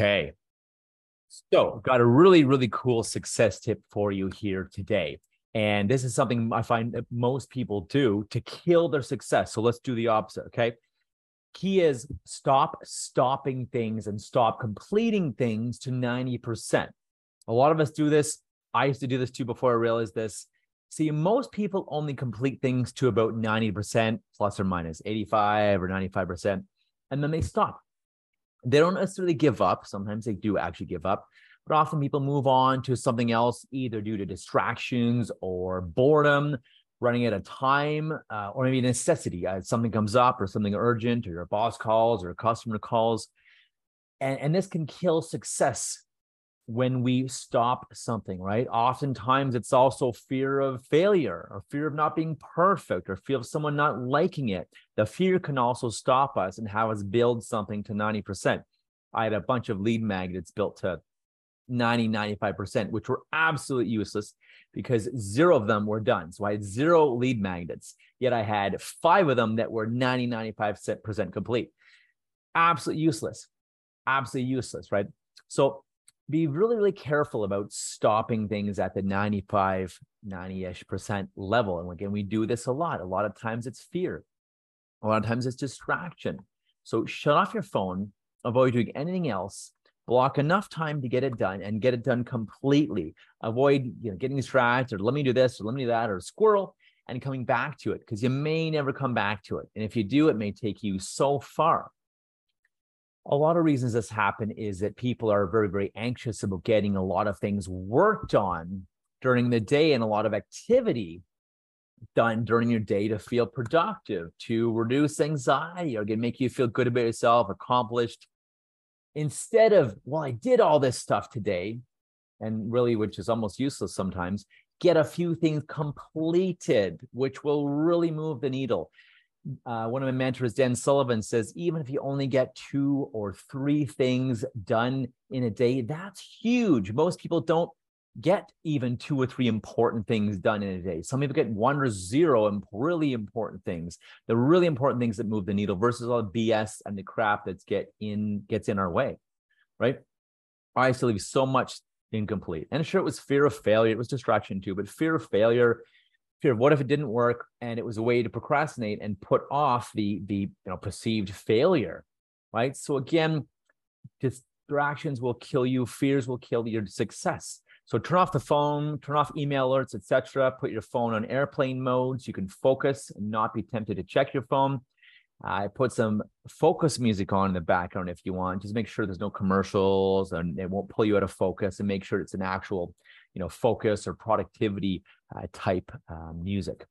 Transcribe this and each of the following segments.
Okay. So, got a really, really cool success tip for you here today. And this is something I find that most people do to kill their success. So, let's do the opposite. Okay. Key is stop stopping things and stop completing things to 90%. A lot of us do this. I used to do this too before I realized this. See, most people only complete things to about 90% plus or minus 85 or 95%, and then they stop they don't necessarily give up. Sometimes they do actually give up, but often people move on to something else, either due to distractions or boredom, running out of time, uh, or maybe necessity. Uh, something comes up, or something urgent, or your boss calls, or a customer calls. And, and this can kill success when we stop something, right? Oftentimes it's also fear of failure or fear of not being perfect or fear of someone not liking it. The fear can also stop us and have us build something to 90%. I had a bunch of lead magnets built to 90, 95%, which were absolutely useless because zero of them were done. So I had zero lead magnets, yet I had five of them that were 90, 95% complete. Absolutely useless. Absolutely useless, right? So be really, really careful about stopping things at the 95, 90 ish percent level. And again, we do this a lot. A lot of times it's fear, a lot of times it's distraction. So shut off your phone, avoid doing anything else. Block enough time to get it done and get it done completely. Avoid you know, getting distracted or let me do this or let me do that or squirrel and coming back to it because you may never come back to it. And if you do, it may take you so far a lot of reasons this happen is that people are very very anxious about getting a lot of things worked on during the day and a lot of activity done during your day to feel productive to reduce anxiety or again make you feel good about yourself accomplished. Instead of well i did all this stuff today and really which is almost useless sometimes get a few things completed which will really move the needle uh, one of my mentors, Dan Sullivan, says even if you only get two or three things done in a day, that's huge. Most people don't get even two or three important things done in a day. Some people get one or zero really important things, the really important things that move the needle versus all the BS and the crap that's get in gets in our way, right? I used to leave so much incomplete. And sure, it was fear of failure. It was distraction too, but fear of failure fear of what if it didn't work and it was a way to procrastinate and put off the the you know perceived failure right? So again distractions will kill you fears will kill your success. So turn off the phone turn off email alerts etc put your phone on airplane mode so you can focus and not be tempted to check your phone. I put some focus music on in the background if you want. Just make sure there's no commercials and it won't pull you out of focus and make sure it's an actual, you know, focus or productivity uh, type um, music,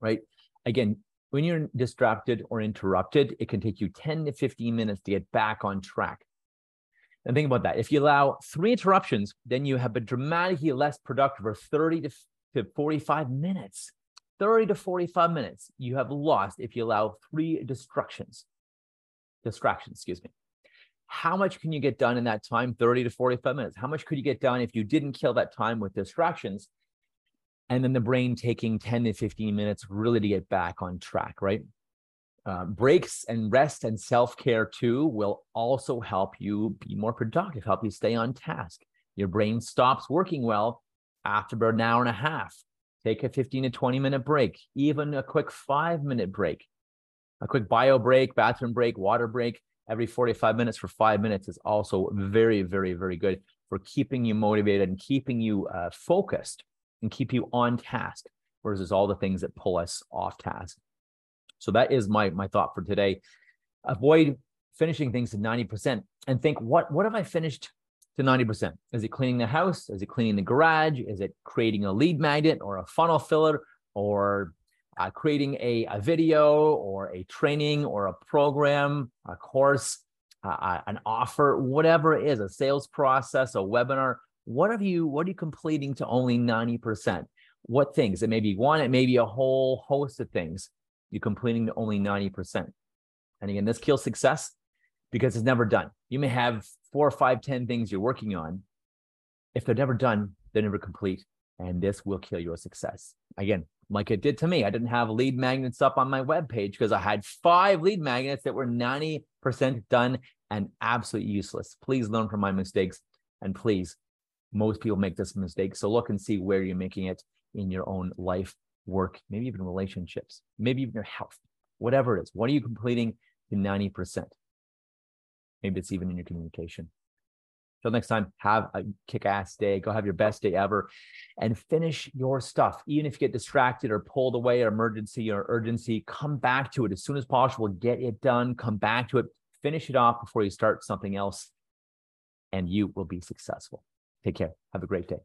right? Again, when you're distracted or interrupted, it can take you 10 to 15 minutes to get back on track. And think about that. If you allow three interruptions, then you have been dramatically less productive for 30 to, to 45 minutes. 30 to 45 minutes you have lost if you allow three distractions. Distractions, excuse me. How much can you get done in that time? 30 to 45 minutes. How much could you get done if you didn't kill that time with distractions? And then the brain taking 10 to 15 minutes really to get back on track, right? Uh, breaks and rest and self care too will also help you be more productive, help you stay on task. Your brain stops working well after about an hour and a half take a 15 to 20 minute break, even a quick five minute break. A quick bio break, bathroom break, water break every 45 minutes for five minutes is also very, very, very good for keeping you motivated and keeping you uh, focused and keep you on task versus all the things that pull us off task. So that is my my thought for today. Avoid finishing things to 90% and think what what have I finished to 90%? Is it cleaning the house? Is it cleaning the garage? Is it creating a lead magnet or a funnel filler or uh, creating a, a video or a training or a program, a course, uh, an offer, whatever it is, a sales process, a webinar? What have you, what are you completing to only 90%? What things? It may be one, it may be a whole host of things you're completing to only 90%. And again, this kills success because it's never done. You may have four, five, ten things you're working on, if they're never done, they're never complete. And this will kill your success. Again, like it did to me. I didn't have lead magnets up on my web page because I had five lead magnets that were 90% done and absolutely useless. Please learn from my mistakes. And please, most people make this mistake. So look and see where you're making it in your own life, work, maybe even relationships, maybe even your health, whatever it is. What are you completing to 90%? Maybe it's even in your communication. Till next time, have a kick ass day. Go have your best day ever and finish your stuff. Even if you get distracted or pulled away or emergency or urgency, come back to it as soon as possible. Get it done. Come back to it. Finish it off before you start something else, and you will be successful. Take care. Have a great day.